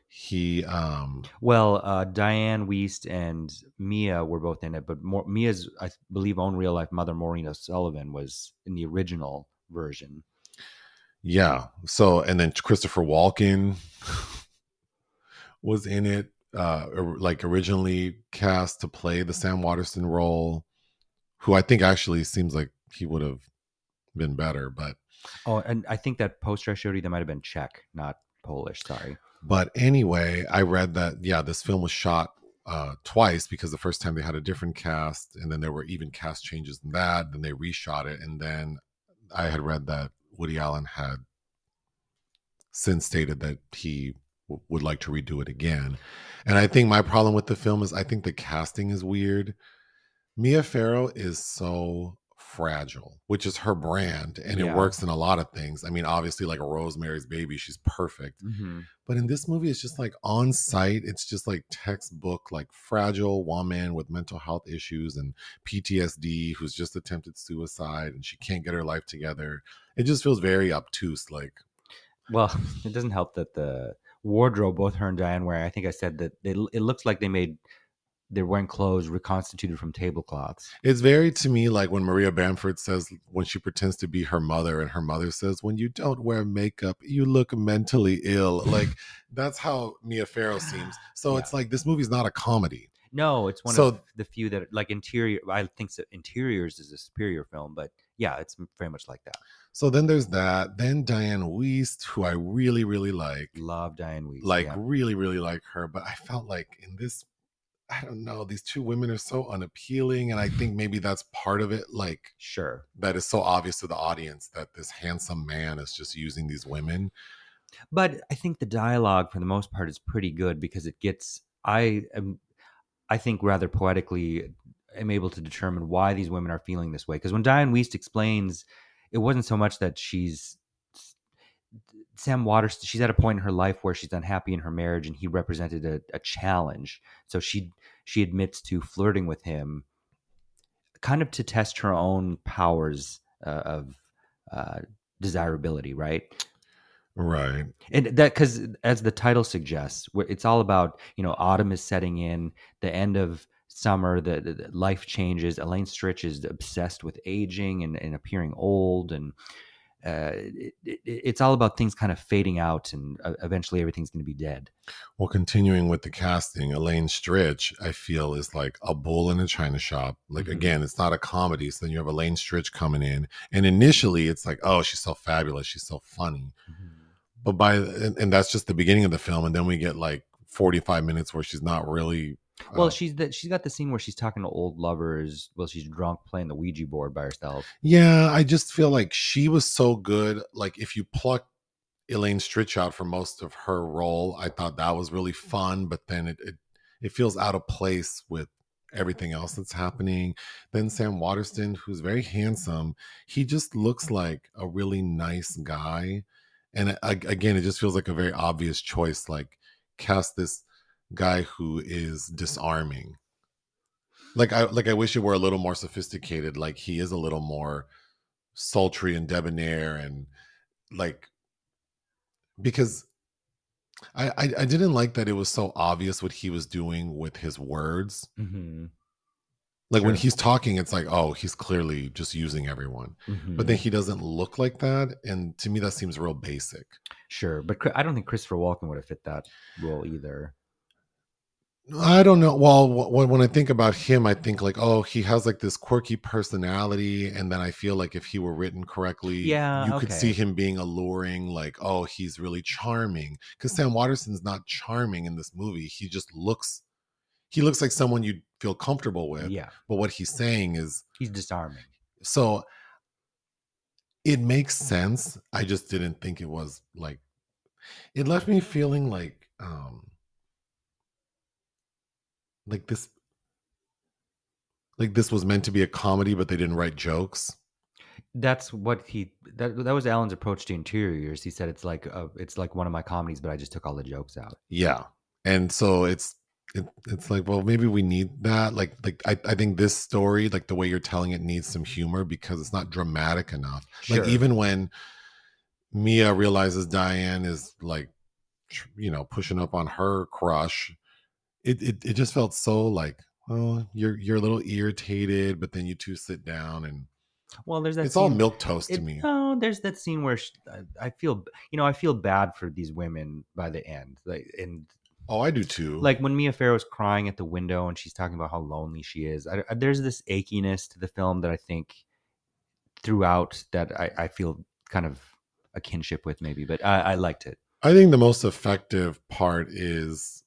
He um Well, uh, Dianne Wiest and Mia were both in it, but more, Mia's, I believe, own real life mother, Maureen O'Sullivan, was in the original version. yeah. So and then Christopher Walken was in it uh like originally cast to play the Sam Waterston role who I think actually seems like he would have been better but Oh, and I think that poster I showed you that might have been Czech, not Polish. Sorry. But anyway, I read that yeah, this film was shot uh, twice because the first time they had a different cast, and then there were even cast changes in that. Then they reshot it, and then I had read that Woody Allen had since stated that he w- would like to redo it again. And I think my problem with the film is I think the casting is weird. Mia Farrow is so fragile, which is her brand, and Yeah. it works in a lot of things. I mean, obviously, like a Rosemary's Baby, she's perfect. Mm-hmm. But in this movie, it's just like on site. It's just like textbook, like fragile woman with mental health issues and PTSD who's just attempted suicide and she can't get her life together. It just feels very obtuse. Like, Well, it doesn't help that the wardrobe both her and Diane wear. I think I said that they, it looks like they made they're wearing clothes reconstituted from tablecloths. it's very to me like when Maria Bamford says, when she pretends to be her mother, and her mother says, When you don't wear makeup, you look mentally ill. Like, that's how Mia Farrow seems. So Yeah. it's like this movie's not a comedy. No, it's one So- of the few that like interior. I think that Interiors is a superior film, but yeah, it's very much like that. So then there's that. Then Dianne Wiest, who I really, really like. Love Dianne Wiest. like yeah. really really like her but i felt like in this i don't know these two women are so unappealing and i think maybe that's part of it like sure. that is so obvious to the audience that this handsome man is just using these women But I think the dialogue for the most part is pretty good because it gets I am I think rather poetically am able to determine why these women are feeling this way. Because when Dianne Wiest explains, it wasn't so much that she's Sam Waters. She's at a point in her life where she's unhappy in her marriage, and he represented a, a challenge. So she she admits to flirting with him, kind of to test her own powers uh, of uh, desirability, right? Right. And that because as the title suggests, it's all about you know autumn is setting in, the end of summer, the, the life changes. Elaine Stritch is obsessed with aging and, and appearing old, and uh, it, it, it's all about things kind of fading out, and uh, eventually everything's going to be dead. Well, continuing with the casting, Elaine Stritch, I feel is like a bull in a china shop. Like Mhm. again, it's not a comedy. So then you have Elaine Stritch coming in, and initially it's like, oh, she's so fabulous, she's so funny. But by and, and that's just the beginning of the film, and then we get like forty five minutes where she's not really. Well, uh, she's the, she's got the scene where she's talking to old lovers while she's drunk playing the Ouija board by herself. Yeah, I just feel like she was so good. Like if you pluck Elaine Stritch out for most of her role, I thought that was really fun, but then it it, it feels out of place with everything else that's happening. Then Sam Waterston, who's very handsome, he just looks like a really nice guy. And again, it just feels like a very obvious choice like cast this guy who is disarming. Like I like I wish it were a little more sophisticated. Like he is a little more sultry and debonair and like because I, I I didn't like that it was so obvious what he was doing with his words. Mm-hmm. Like when he's talking, it's like, oh, he's clearly just using everyone. Mm-hmm. But then he doesn't look like that, and to me, that seems real basic. sure, but I don't think Christopher Walken would have fit that role either. I don't know. Well, when I think about him, I think like, oh, he has like this quirky personality, and then I feel like if he were written correctly, Yeah, you could see him being alluring. Like, oh, he's really charming. Because Sam Waterston's not charming in this movie. He just looks, he looks like someone you'd feel comfortable with. Yeah, But what he's saying is he's disarming. so. It makes sense. I just didn't think it was like. It left me feeling like, um, like this like this was meant to be a comedy but they didn't write jokes That's what he that that was Allen's approach to interiors. He said it's like a, it's like one of my comedies, but I just took all the jokes out. yeah and so it's it, it's like well maybe we need that like like I, I think this story like the way you're telling it needs some humor because it's not dramatic enough Sure. like even when mia realizes diane is like you know pushing up on her crush it it, it just felt so like well you're you're a little irritated but then you two sit down and Well, there's that. it's all milk toast to It, me no, there's that scene where sh I, I feel, you know, I feel bad for these women by the end, like and oh i do too like when Mia Farrow's crying at the window and she's talking about how lonely she is. I, I- there's this achiness to the film that I think throughout that I, I feel kind of a kinship with, maybe, but I, I liked it. I think the most effective part is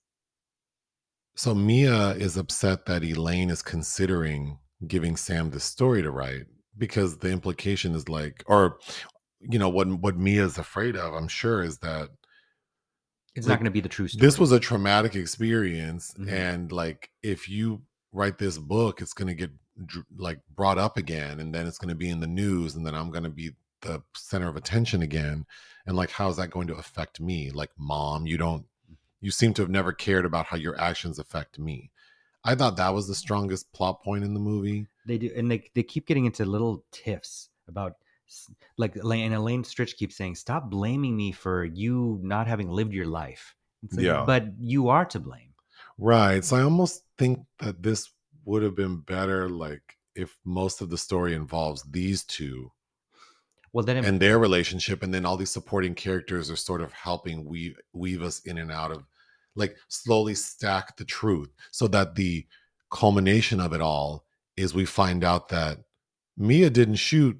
so Mia is upset that Elaine is considering giving Sam the story to write because the implication is like, or you know, what what Mia is afraid of, I'm sure, is that It's Like, not going to be the true story. this was a traumatic experience, Mhm. and like if you write this book, it's going to get like brought up again, and then it's going to be in the news, and then I'm going to be the center of attention again, and like how is that going to affect me? Like, mom, you don't, you seem to have never cared about how your actions affect me. I thought that was the mm-hmm. strongest plot point in the movie. They do, and they they keep getting into little tiffs about like and Elaine Stritch keeps saying, "Stop blaming me for you not having lived your life." It's like, Yeah. but you are to blame. Right. So I almost think that this would have been better, like if most of the story involves these two Well, then, it, and their relationship and then all these supporting characters are sort of helping weave weave us in and out of like slowly stack the truth so that the culmination of it all is we find out that Mia didn't shoot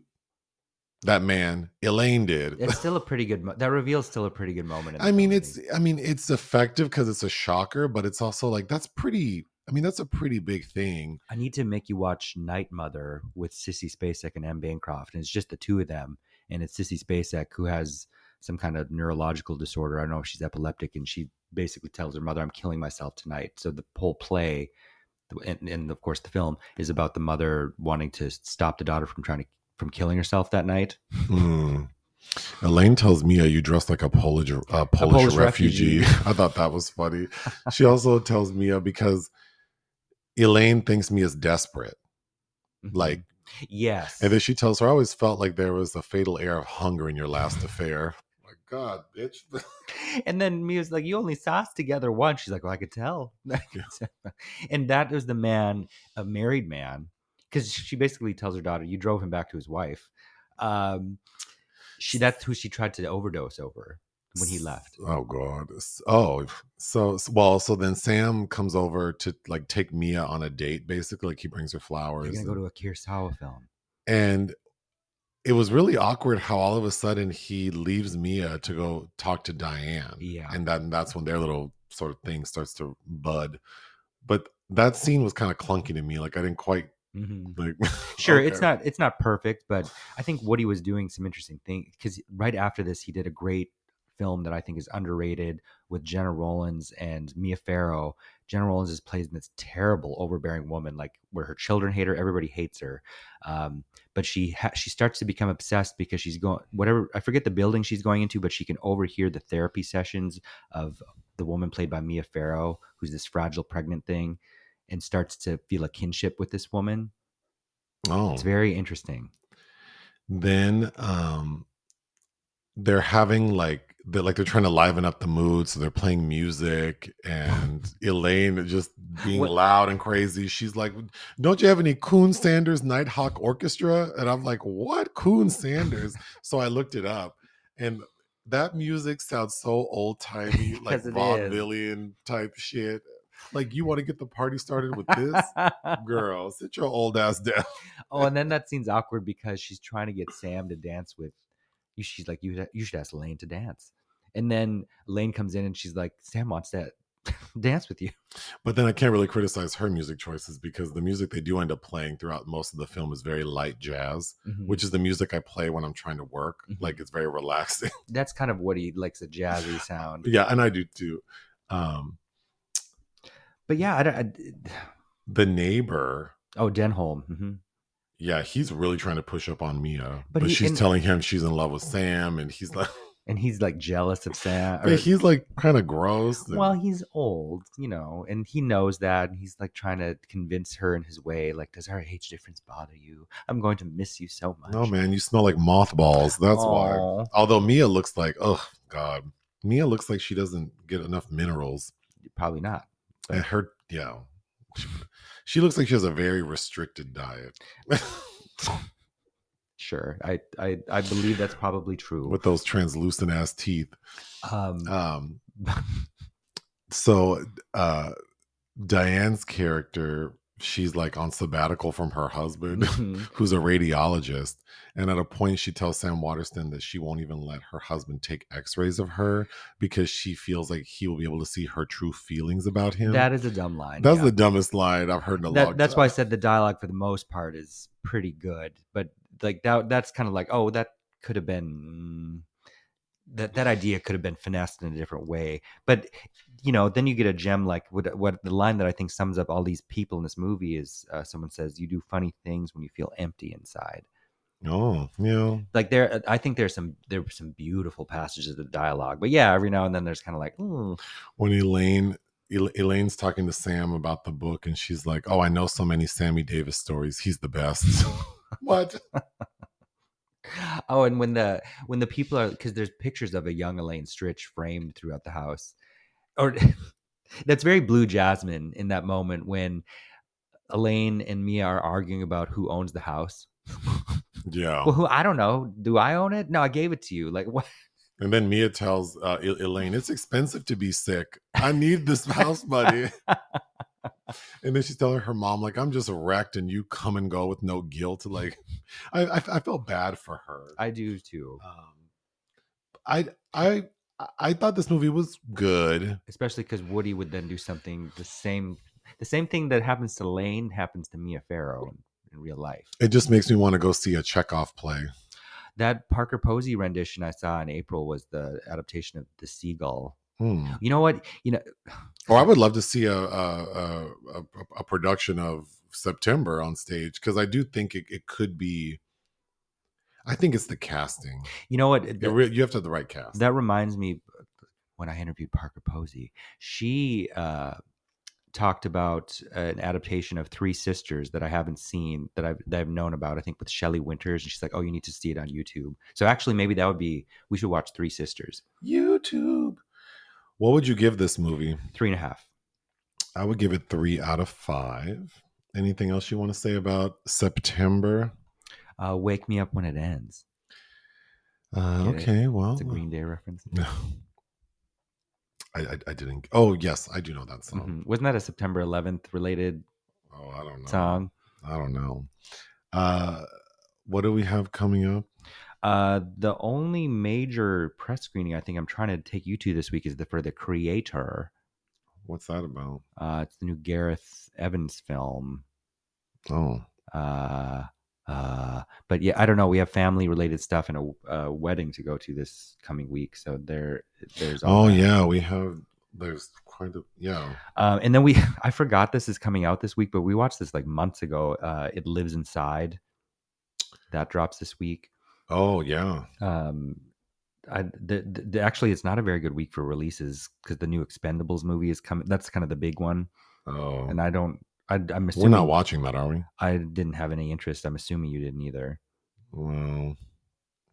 that man Elaine did it's still a pretty good. Mo- that reveals still a pretty good moment. I mean film, it's I mean it's effective because it's a shocker but it's also like that's pretty I mean that's a pretty big thing I need to make you watch Night Mother with Sissy Spacek and Anne Bancroft, and it's just the two of them, and it's Sissy Spacek who has some kind of neurological disorder. I don't know if she's epileptic, and she basically tells her mother, "I'm killing myself tonight." So the whole play and, and of course the film is about the mother wanting to stop the daughter from trying to from killing herself that night. Mm. Elaine tells Mia you dress like a Polish, uh, Polish, Polish refugee. refugee. I thought that was funny. She also tells Mia because Elaine thinks Mia's desperate. Like, yes, and then she tells her, I always felt like there was a fatal air of hunger in your last affair. My God, bitch. and then Mia's like, "You only saw us together once." She's like, "Well, I could tell." and that was the man, a married man, because she basically tells her daughter, "You drove him back to his wife." Um, she that's who she tried to overdose over when he left. Oh God. Oh, so well, so then Sam comes over to like take Mia on a date, basically. Like he brings her You're flowers. gonna go to a Kurosawa film. and it was really awkward how all of a sudden he leaves Mia to go talk to Diane. Yeah. And then that's when their little sort of thing starts to bud. But that scene was kind of clunky to me. Like I didn't quite Mhm. like Sure, it's not it's not perfect, but I think Woody was doing some interesting things because right after this, he did a great film that I think is underrated with Gena Rowlands and Mia Farrow. Gena Rowlands is plays this terrible, overbearing woman, like where her children hate her, everybody hates her. Um, but she ha- she starts to become obsessed because she's going whatever I forget the building she's going into, but she can overhear the therapy sessions of the woman played by Mia Farrow, who's this fragile pregnant thing, and starts to feel a kinship with this woman. Oh. It's very interesting. then um they're having like they're like they're trying to liven up the mood so they're playing music and elaine just being What- loud and crazy. She's like don't you have any coon sanders nighthawk orchestra? And i'm like what? Coon sanders? So i looked it up and that music sounds so old-timey like 'Cause it is. vaudevillian type shit. Like you want to get the party started with this? Girl sit your old ass down. Oh, and then that scene's awkward because she's trying to get Sam to dance with you. She's like, you, you should ask Lane to dance. And then Lane comes in and she's like, Sam wants to dance with you. But then I can't really criticize her music choices because the music they do end up playing throughout most of the film is very light jazz, Mm-hmm. which is the music I play when I'm trying to work. Mhm. Like it's very relaxing. That's kind of what he likes a jazzy sound. yeah, and I do too. Um, But yeah, I, don't- I, the neighbor, oh, Denholm. hmm yeah, he's really trying to push up on Mia, But but, he- she's and- telling him she's in love with Sam, and he's like, And he's like jealous of Sam. but or- he's like kind of gross. and- well, he's old, you know, and he knows that. And he's like trying to convince her in his way, like, does our age difference bother you? I'm going to miss you so much. no man, you smell like mothballs. That's why. Although Mia looks like, oh god, Mia looks like she doesn't get enough minerals. Probably not. But- And her, yeah, she, looks like she has a very restricted diet Sure, I I, I believe that's probably true. with those translucent ass teeth. um, Um, so uh, Diane's character, she's like on sabbatical from her husband, mhm. who's a radiologist, and at a point she tells Sam Waterston that she won't even let her husband take X-rays of her because she feels like he will be able to see her true feelings about him. that is a dumb line. That's yeah. the dumbest line I've heard in a long that, time. that's why I said the dialogue for the most part is pretty good, but like that that's kind of like oh that could have been mm, that that idea could have been finessed in a different way. But you know, then you get a gem like what what the line that I think sums up all these people in this movie is uh, someone says you do funny things when you feel empty inside. Oh, yeah. Like there, I think there's some there were some beautiful passages of dialogue, but yeah, every now and then there's kind of like, mm, when Elaine Elaine's talking to Sam about the book, and she's like, "Oh, I know so many Sammy Davis stories. He's the best." what? oh, and when the when the people are because there's pictures of a young Elaine Stritch framed throughout the house, or that's very Blue Jasmine in that moment when Elaine and Mia are arguing about who owns the house. Yeah. Well, who I don't know. Do I own it? No, I gave it to you. Like what? And then Mia tells uh, Elaine, "It's expensive to be sick. I need this house money." And then she's telling her mom, "Like I'm just wrecked, and you come and go with no guilt." Like, I I, I felt bad for her. I do too. um, I I I thought this movie was good. Especially because Woody would then do something the same. The same thing that happens to Lane happens to Mia Farrow in, in real life. It just makes me want to go see a Chekhov play. That Parker Posey rendition I saw in April was the adaptation of The Seagull Hmm. You know what? You know, Or I would love to see a a, a, a, a production of September on stage because I do think it, it could be. I think it's the casting. you know what? It re- you have to have the right cast. That reminds me when I interviewed Parker Posey, she uh, talked about an adaptation of Three Sisters that I haven't seen that I've that I've known about. I think with Shelley Winters, and she's like, "Oh, you need to see it on YouTube." So actually, maybe that would be we should watch Three Sisters. YouTube. What would you give this movie? Three and a half. I would give it three out of five. Anything else you want to say about September? Uh, Wake me up when it ends. Uh, Get it? okay, well, It's a Green Day reference. No, I, I I didn't. Oh yes, I do know that song. Mhm. Wasn't that a September 11th related Oh, I don't know. song? I don't know. Uh, what do we have coming up? Uh, the only major press screening I think I'm trying to take you to this week is the for the creator. What's that about? Uh, it's the new Gareth Evans film. Oh, Uh, uh, but yeah, I don't know. We have family related stuff and a, a wedding to go to this coming week, so there, there's. oh that. yeah, we have. There's quite a yeah. Um, and then we, I forgot this is coming out this week, but we watched this like months ago. Uh, it lives inside. That drops this week. Oh yeah. Um, I the, the, actually it's not a very good week for releases because the new Expendables movie is coming. That's kind of the big one, Oh, and I don't. I, I'm we're not watching that, are we? I didn't have any interest. I'm assuming you didn't either. Well,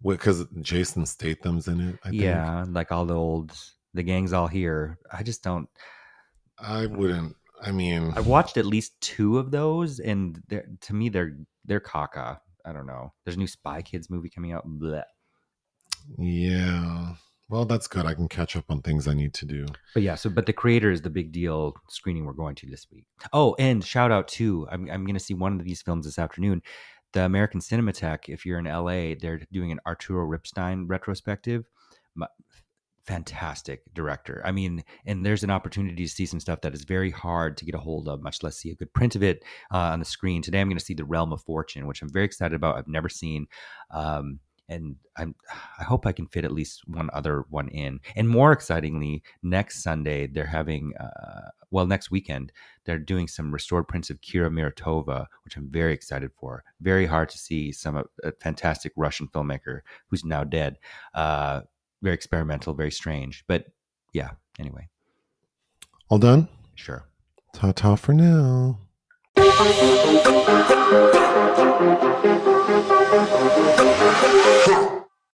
because Jason Statham's in it. I think. yeah, like all the old the gang's all here. I just don't. I wouldn't. I mean, I've watched at least two of those, and to me they're they're caca. I don't know. There's a new Spy Kids movie coming out. Blech. yeah. Well, that's good. I can catch up on things I need to do. But yeah, so but the creator is the big deal screening we're going to this week. Oh, and shout out to I'm I'm going to see one of these films this afternoon. The American Cinematheque. If you're in LA, they're doing an Arturo Ripstein retrospective. My, fantastic director. I mean, and there's an opportunity to see some stuff that is very hard to get a hold of, much less see a good print of it uh, on the screen. Today, I'm going to see The Realm of Fortune, which I'm very excited about. I've never seen. Um, and I'm I hope I can fit at least one other one in. And more excitingly, next Sunday they're having uh, well next weekend they're doing some restored prints of Kira Muratova, which I'm very excited for. Very hard to see some uh, a fantastic Russian filmmaker who's now dead. Uh, very experimental, very strange, but yeah. Anyway, All done. sure. Ta ta for now. Huh.